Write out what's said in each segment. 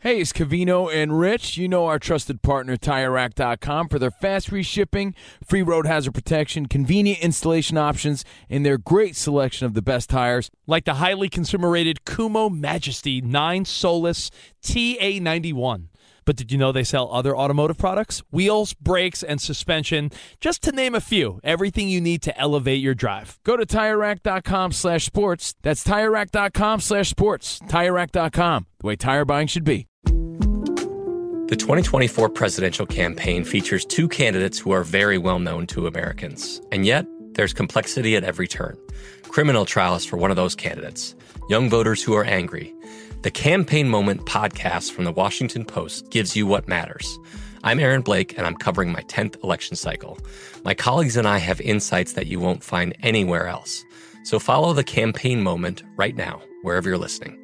Hey, it's Covino and Rich. You know our trusted partner, TireRack.com, for their fast reshipping, free road hazard protection, convenient installation options, and their great selection of the best tires. Like the highly consumer rated Kumho Majesty 9 Solus TA91. But did you know they sell other automotive products? Wheels, brakes, and suspension, just to name a few. Everything you need to elevate your drive. Go to TireRack.com slash sports. That's TireRack.com slash sports. TireRack.com, the way tire buying should be. The 2024 presidential campaign features two candidates who are very well known to Americans. And yet, there's complexity at every turn. Criminal trials for one of those candidates, young voters who are angry. The Campaign Moment podcast from the Washington Post gives you what matters. I'm Aaron Blake, and I'm covering my 10th election cycle. My colleagues and I have insights that you won't find anywhere else. So follow the Campaign Moment right now, wherever you're listening.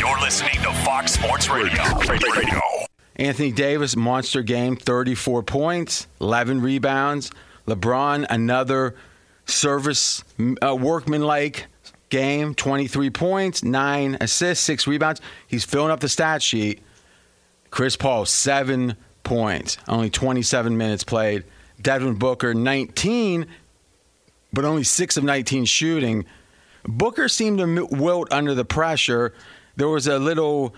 You're listening to Fox Sports Radio. Radio. Anthony Davis, monster game, 34 points, 11 rebounds. LeBron, another service uh, workmanlike game, 23 points, 9 assists, 6 rebounds. He's filling up the stat sheet. Chris Paul, 7 points, only 27 minutes played. Devin Booker, 19, but only 6 of 19 shooting. Booker seemed to wilt under the pressure. There was a little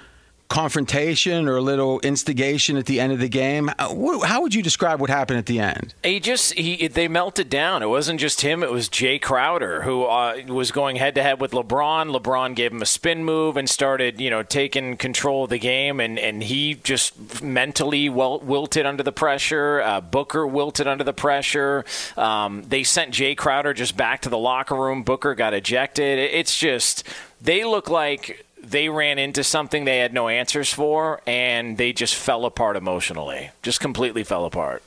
confrontation or a little instigation at the end of the game. How would you describe what happened at the end? He just he they melted down. It wasn't just him; it was Jae Crowder who uh, was going head to head with LeBron. LeBron gave him a spin move and started, you know, taking control of the game, and and he just mentally wel- wilted under the pressure. Uh, Booker wilted under the pressure. Um, they sent Jae Crowder just back to the locker room. Booker got ejected. It's just they look like they ran into something they had no answers for, and they just fell apart emotionally. Just completely fell apart.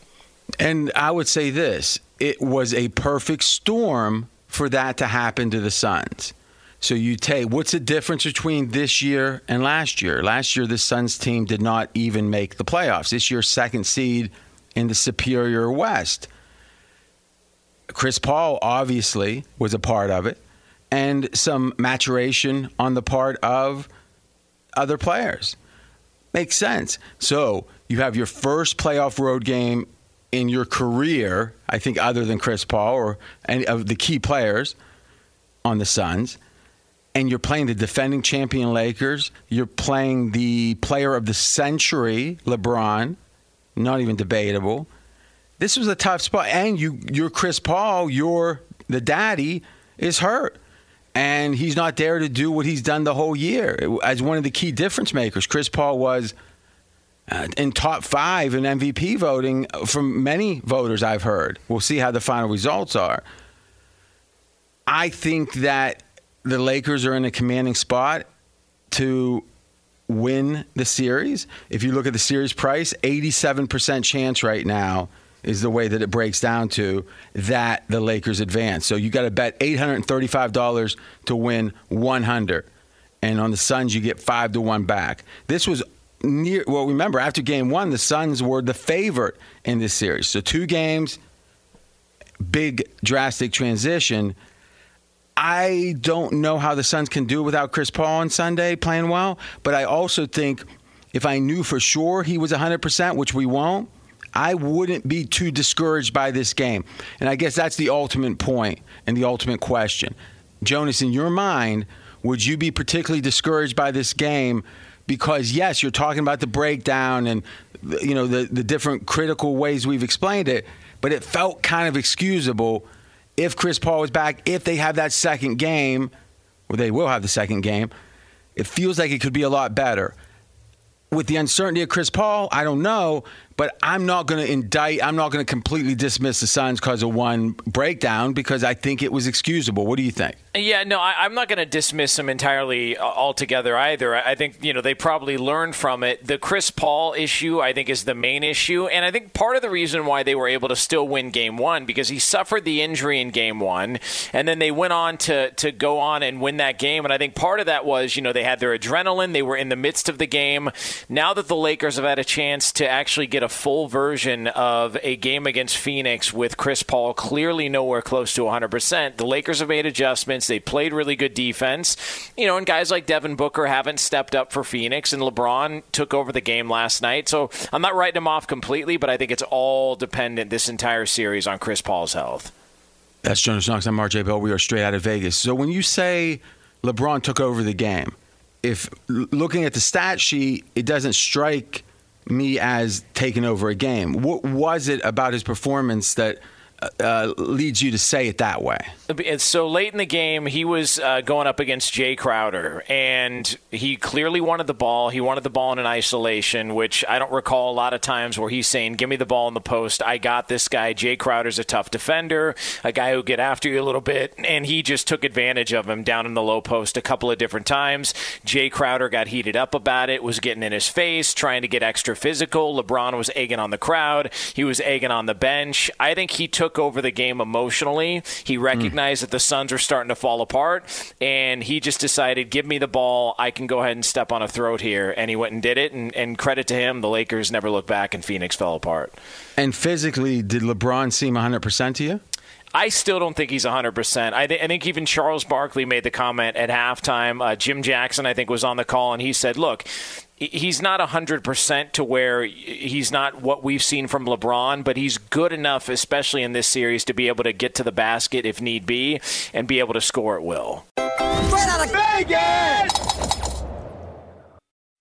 And I would say this it was a perfect storm for that to happen to the Suns. So you take what's the difference between this year and last year? Last year, the Suns team did not even make the playoffs. This year, second seed in the superior West. Chris Paul obviously was a part of it and some maturation on the part of other players. Makes sense. So you have your first playoff road game in your career, I think, other than Chris Paul or any of the key players on the Suns. And you're playing the defending champion Lakers. You're playing the player of the century, LeBron. Not even debatable. This was a tough spot. And you, you're Chris Paul, you're the daddy, is hurt and he's not there to do what he's done the whole year as one of the key difference makers. Chris Paul was uh, in top five in MVP voting from many voters I've heard. We'll see how the final results are. I think that the Lakers are in a commanding spot to win the series. If you look at the series price, 87% chance right now is the way that it breaks down to that the Lakers advance. So you got to bet $835 to win 100. And on the Suns, you get 5 to 1 back. This was near, well, remember, after game one, the Suns were the favorite in this series. So two games, big drastic transition. I don't know how the Suns can do it without Chris Paul on Sunday playing well, but I also think if I knew for sure he was 100%, which we won't, I wouldn't be too discouraged by this game. And I guess that's the ultimate point and the ultimate question. Jonas, in your mind, would you be particularly discouraged by this game? Because yes, you're talking about the breakdown and you know the the different critical ways we've explained it, but it felt kind of excusable if Chris Paul was back, if they have that second game, or they will have the second game. It feels like it could be a lot better. With the uncertainty of Chris Paul, I don't know, but I'm not going to indict. I'm not going to completely dismiss the Suns because of one breakdown because I think it was excusable. What do you think? Yeah, no, I, am not going to dismiss them entirely uh, altogether either. I think you know they probably learned from it. The Chris Paul issue, I think, is the main issue, and I think part of the reason why they were able to still win Game One because he suffered the injury in Game One, and then they went on to to go on and win that game. And I think part of that was you know they had their adrenaline, they were in the midst of the game. Now that the Lakers have had a chance to actually get a full version of a game against Phoenix with Chris Paul clearly nowhere close to 100%, the Lakers have made adjustments. They played really good defense. You know, and guys like Devin Booker haven't stepped up for Phoenix, and LeBron took over the game last night. So I'm not writing him off completely, but I think it's all dependent this entire series on Chris Paul's health. That's Jonas Knox. I'm RJ Bell. We are straight out of Vegas. So when you say LeBron took over the game, if looking at the stat sheet, it doesn't strike me as taking over a game. What was it about his performance that – uh, leads you to say it that way? So late in the game, he was uh, going up against Jae Crowder, and he clearly wanted the ball. He wanted the ball in an isolation, which I don't recall a lot of times where he's saying, "Give me the ball in the post. I got this guy." Jae Crowder's a tough defender, a guy who get after you a little bit, and he just took advantage of him down in the low post a couple of different times. Jae Crowder got heated up about it, was getting in his face, trying to get extra physical. LeBron was egging on the crowd. He was egging on the bench. I think he took over the game emotionally. He recognized mm. that the Suns were starting to fall apart, and he just decided, give me the ball. I can go ahead and step on a throat here. And he went and did it. And, and credit to him, the Lakers never looked back, and Phoenix fell apart. And physically, did LeBron seem 100% to you? I still don't think he's 100%. I, th- I, think even Charles Barkley made the comment at halftime. Uh, Jim Jackson, I think, was on the call, and he said, look, he's not 100% to where he's not what we've seen from LeBron, but he's good enough, especially in this series, to be able to get to the basket if need be and be able to score at will. Out of Vegas!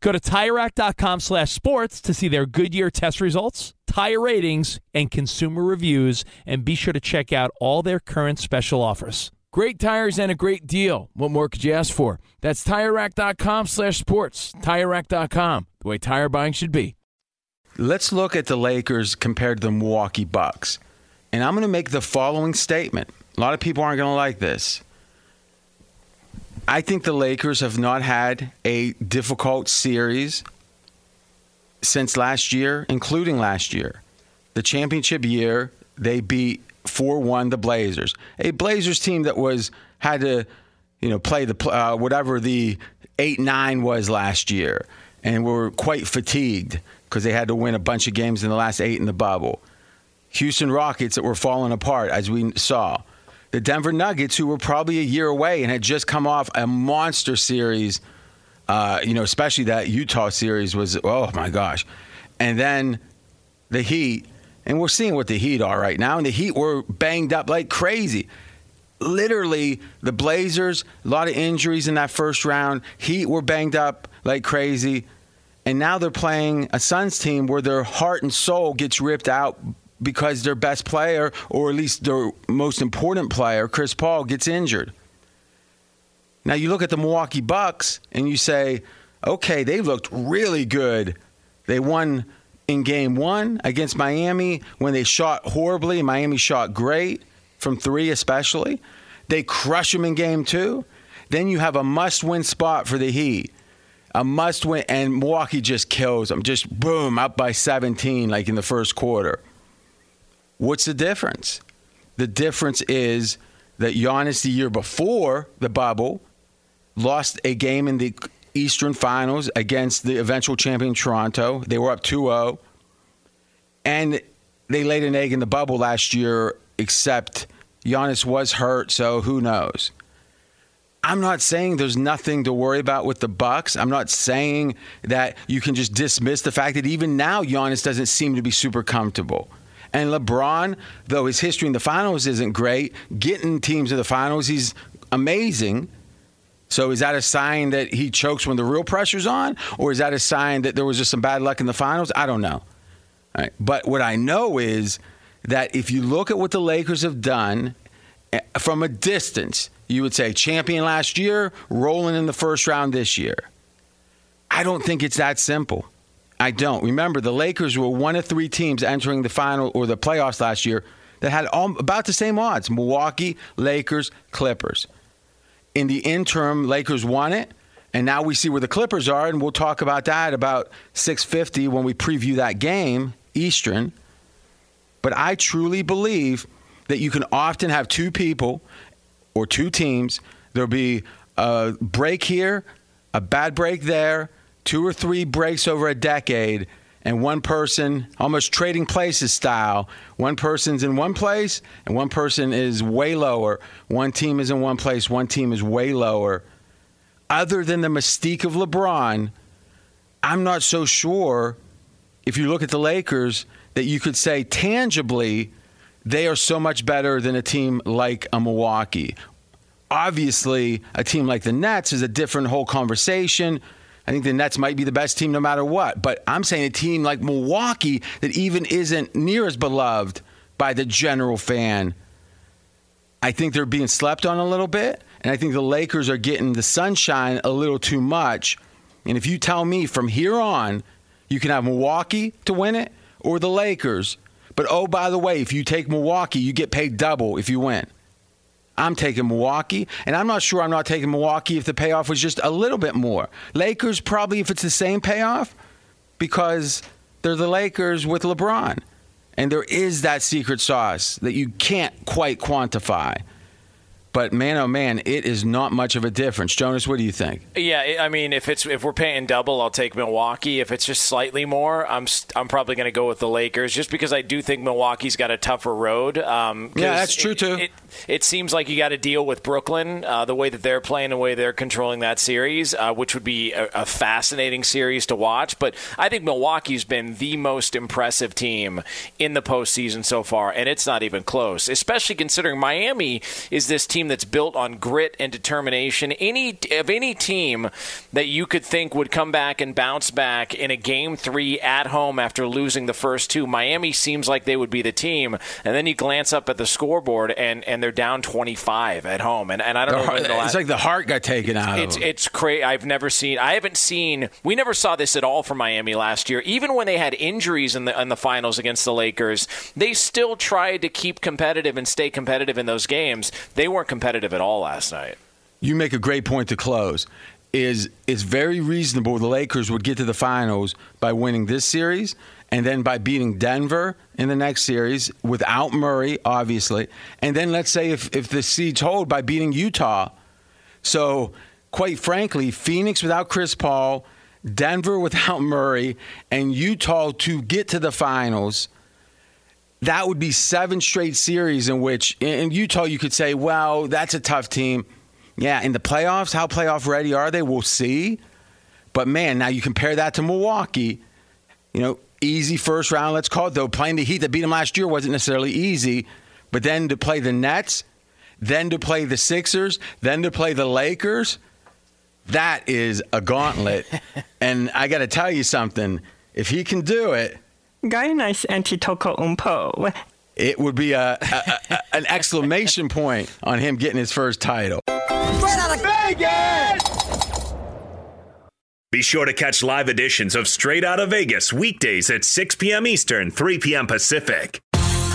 Go to TireRack.com slash sports to see their Goodyear test results, tire ratings, and consumer reviews, and be sure to check out all their current special offers. Great tires and a great deal. What more could you ask for? That's TireRack.com slash sports. TireRack.com, the way tire buying should be. Let's look at the Lakers compared to the Milwaukee Bucks. And I'm going to make the following statement. A lot of people aren't going to like this. I think the Lakers have not had a difficult series since last year, including last year. The championship year, they beat 4-1 the Blazers. A Blazers team that was had to, you know, play the uh, whatever the 8-9 was last year and were quite fatigued because they had to win a bunch of games in the last 8 in the bubble. Houston Rockets that were falling apart as we saw the Denver Nuggets, who were probably a year away and had just come off a monster series. Uh, you know, especially that Utah series was oh my gosh, and then the Heat, and we're seeing what the Heat are right now, and the Heat were banged up like crazy. Literally, the Blazers, a lot of injuries in that first round. Heat were banged up like crazy, and now they're playing a Suns team where their heart and soul gets ripped out because their best player, or at least their most important player, Chris Paul, gets injured. Now you look at the Milwaukee Bucks and you say, okay, they looked really good. They won in game one against Miami when they shot horribly. Miami shot great from three, especially. They crush them in game two. Then you have a must win spot for the Heat. A must win, and Milwaukee just kills them. Just boom, up by 17, like in the first quarter. What's the difference? The difference is that Giannis the year before the bubble lost a game in the Eastern Finals against the eventual champion Toronto. They were up 2-0. And they laid an egg in the bubble last year, except Giannis was hurt, so who knows? I'm not saying there's nothing to worry about with the Bucks. I'm not saying that you can just dismiss the fact that even now Giannis doesn't seem to be super comfortable. And LeBron, though his history in the finals isn't great, getting teams to the finals, he's amazing. So is that a sign that he chokes when the real pressure's on, or is that a sign that there was just some bad luck in the finals? I don't know. But what I know is that if you look at what the Lakers have done eh, from a distance, you would say champion last year, rolling in the first round this year. I don't think it's that simple. I don't. Remember, the Lakers were one of three teams entering the final or the playoffs last year that had all, about the same odds Milwaukee, Lakers, Clippers. In the interim, Lakers won it. And now we see where the Clippers are, and we'll talk about that about 6:50 when we preview that game, Eastern. But I truly believe that you can often have two people or two teams. There'll be a break here, a bad break there, two or three breaks over a decade and one person almost trading places style one person's in one place and one person is way lower one team is in one place one team is way lower other than the mystique of lebron i'm not so sure if you look at the lakers that you could say tangibly they are so much better than a team like a Milwaukee. Obviously, a team like the Nets is a different whole conversation. I think the Nets might be the best team no matter what. But I'm saying a team like Milwaukee that even isn't near as beloved by the general fan, I think they're being slept on a little bit. And I think the Lakers are getting the sunshine a little too much. And if you tell me from here on, you can have Milwaukee to win it or the Lakers. But oh, by the way, if you take Milwaukee, you get paid double if you win. I'm taking Milwaukee, and I'm not sure I'm not taking Milwaukee if the payoff was just a little bit more. Lakers, probably if it's the same payoff, because they're the Lakers with LeBron. And there is that secret sauce that you can't quite quantify. But man, oh man, it is not much of a difference. Jonas, what do you think? Yeah, I mean, if it's if we're paying double, I'll take Milwaukee. If it's just slightly more, I'm I'm probably going to go with the Lakers, just because I do think Milwaukee's got a tougher road. Um, yeah, that's true too. It, it, it seems like you got to deal with Brooklyn, uh, the way that they're playing, the way they're controlling that series, uh, which would be a, a, fascinating series to watch. But I think Milwaukee's been the most impressive team in the postseason so far, and it's not even close. Especially considering Miami is this team that's built on grit and determination. Any of any team that you could think would come back and bounce back in a game three at home after losing the first two, Miami seems like they would be the team. And then you glance up at the scoreboard and, and they're down 25 at home. And, and I don't know. Heart, it's like the heart got taken out it's, of them. It's crazy. I've never seen. I haven't seen. We never saw this at all from Miami last year. Even when they had injuries in the in the finals against the Lakers, they still tried to keep competitive and stay competitive in those games. They weren't competitive at all last night. You make a great point to close. Is it's very reasonable the Lakers would get to the finals by winning this series and then by beating Denver in the next series without Murray, obviously. And then let's say if, if the seeds hold by beating Utah. So, quite frankly, Phoenix without Chris Paul, Denver without Murray, and Utah to get to the finals – that would be seven straight series in which in Utah you could say, well, that's a tough team. Yeah, in the playoffs, how playoff ready are they? We'll see. But man, now you compare that to Milwaukee. You know, easy first round, let's call it though. Playing the Heat that beat them last year wasn't necessarily easy. But then to play the Nets, then to play the Sixers, then to play the Lakers, that is a gauntlet. and I got to tell you something. If he can do it, Giannis Antetokounmpo. It would be a, a, a, an exclamation point on him getting his first title. Straight out of Vegas! Be sure to catch live editions of Straight Out of Vegas weekdays at 6 p.m. Eastern, 3 p.m. Pacific.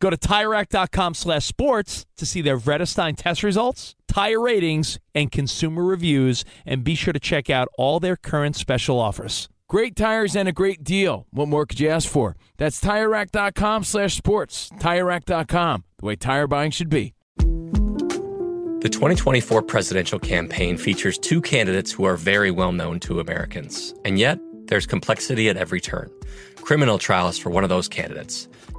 Go to TireRack.com slash sports to see their Vredestein test results, tire ratings, and consumer reviews, and be sure to check out all their current special offers. Great tires and a great deal. What more could you ask for? That's TireRack.com slash sports. TireRack.com, the way tire buying should be. The 2024 presidential campaign features two candidates who are very well known to Americans. And yet, there's complexity at every turn. Criminal trials for one of those candidates,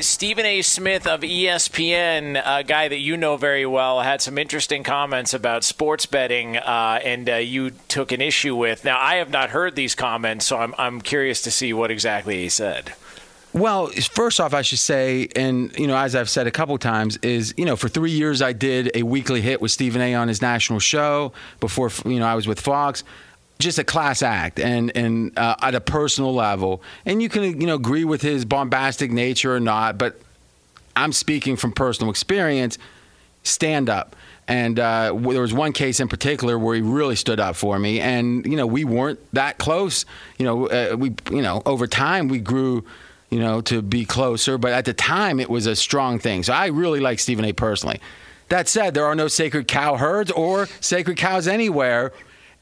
Stephen A. Smith of ESPN, a guy that you know very well, had some interesting comments about sports betting, uh, and uh, you took an issue with. Now, I have not heard these comments, so I'm, I'm curious to see what exactly he said. Well, first off, I should say, and you know, as I've said a couple times, is you know, for three years I did a weekly hit with Stephen A. on his national show. Before you know, I was with Fox just a class act and and uh, at a personal level. And you can you know agree with his bombastic nature or not, but I'm speaking from personal experience. Stand up. And uh, there was one case in particular where he really stood up for me, and you know we weren't that close. You know, uh, we you know over time we grew, you know, to be closer. But at the time it was a strong thing. So I really like Stephen A. personally. That said, there are no sacred cow herds or sacred cows anywhere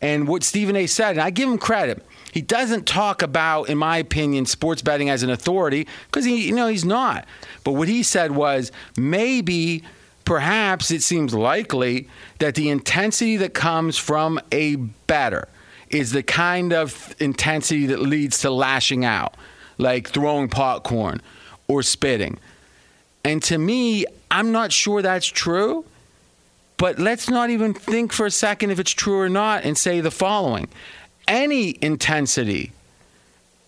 and what Stephen A said, and I give him credit. He doesn't talk about, in my opinion, sports betting as an authority because he, you know, he's not. But what he said was maybe, perhaps, it seems likely that the intensity that comes from a batter is the kind of intensity that leads to lashing out, like throwing popcorn or spitting. And to me, I'm not sure that's true. But let's not even think for a second if it's true or not and say the following any intensity,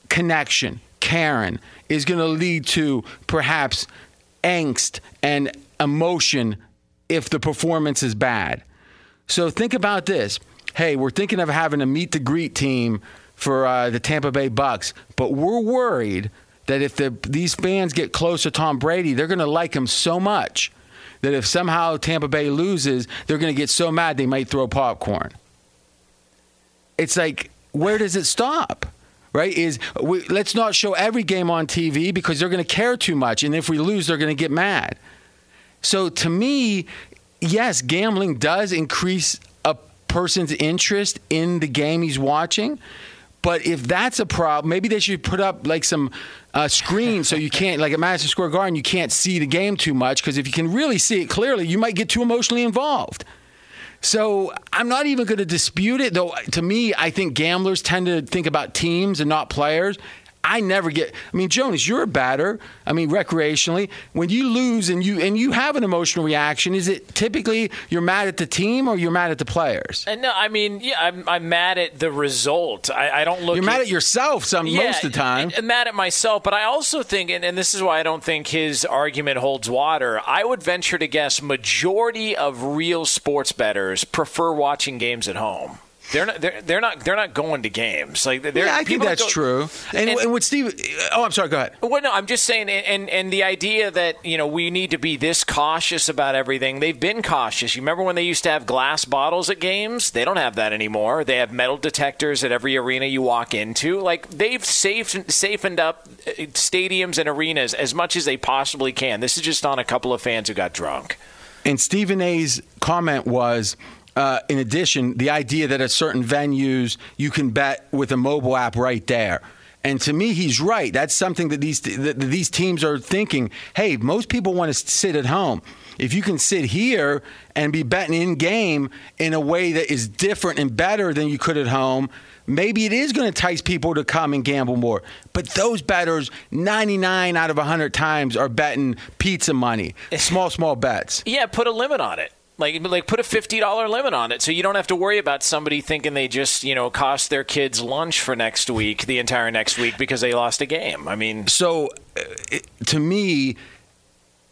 connection, Karen, is going to lead to perhaps angst and emotion if the performance is bad. So think about this. Hey, we're thinking of having a meet the greet team for uh, the Tampa Bay Bucs, but we're worried that if the, these fans get close to Tom Brady, they're going to like him so much that if somehow Tampa Bay loses, they're going to get so mad they might throw popcorn. It's like, where does it stop? Right? Is we, let's not show every game on TV because they're going to care too much, and if we lose, they're going to get mad. So to me, yes, gambling does increase a person's interest in the game he's watching. But if that's a problem, maybe they should put up like some uh, screen so you can't, like at Madison Square Garden, you can't see the game too much because if you can really see it clearly, you might get too emotionally involved. So I'm not even going to dispute it, though. To me, I think gamblers tend to think about teams and not players. I never get. I mean, Jonas, you're a batter. I mean, recreationally, when you lose and you and you have an emotional reaction, is it typically you're mad at the team or you're mad at the players? Uh, no, I mean, yeah, I'm, I'm mad at the result. I, I don't look. You're at, mad at yourself some yeah, most of the time. I'm mad at myself, but I also think, and, and this is why I don't think his argument holds water. I would venture to guess majority of real sports bettors prefer watching games at home. They're not. They're, they're not. They're not going to games. Like, they're, yeah, I think that's go, true. And, and, and with Steve, oh, I'm sorry. Go ahead. Well, no, I'm just saying, and and the idea that you know we need to be this cautious about everything. They've been cautious. You remember when they used to have glass bottles at games? They don't have that anymore. They have metal detectors at every arena you walk into. Like they've safe, safened up uh, stadiums and arenas as much as they possibly can. This is just on a couple of fans who got drunk. And Stephen A's comment was uh, in addition, the idea that at certain venues you can bet with a mobile app right there. And to me, he's right. That's something that these that these teams are thinking. Hey, most people want to sit at home. If you can sit here and be betting in game in a way that is different and better than you could at home, maybe it is going to entice people to come and gamble more. But those bettors, 99 out of 100 times, are betting pizza money, small, small bets. Yeah, put a limit on it. Like, like put a fifty dollar limit on it, so you don't have to worry about somebody thinking they just, you know, cost their kids lunch for next week, the entire next week, because they lost a game. I mean, so uh, to me,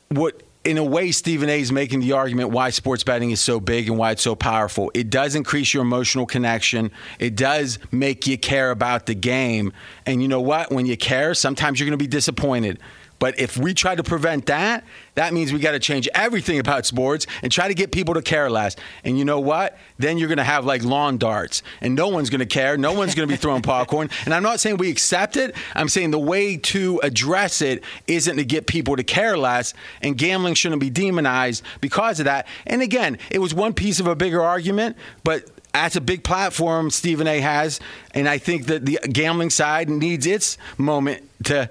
what in a way Stephen A. is making the argument why sports betting is so big and why it's so powerful. It does increase your emotional connection. It does make you care about the game. And you know what? When you care, sometimes you're going to be disappointed. But if we try to prevent that, that means we got to change everything about sports and try to get people to care less. And you know what? Then you're going to have like lawn darts, and no one's going to care. No one's going to be throwing popcorn. And I'm not saying we accept it. I'm saying the way to address it isn't to get people to care less, and gambling shouldn't be demonized because of that. And again, it was one piece of a bigger argument, but that's a big platform Stephen A has, and I think that the gambling side needs its moment to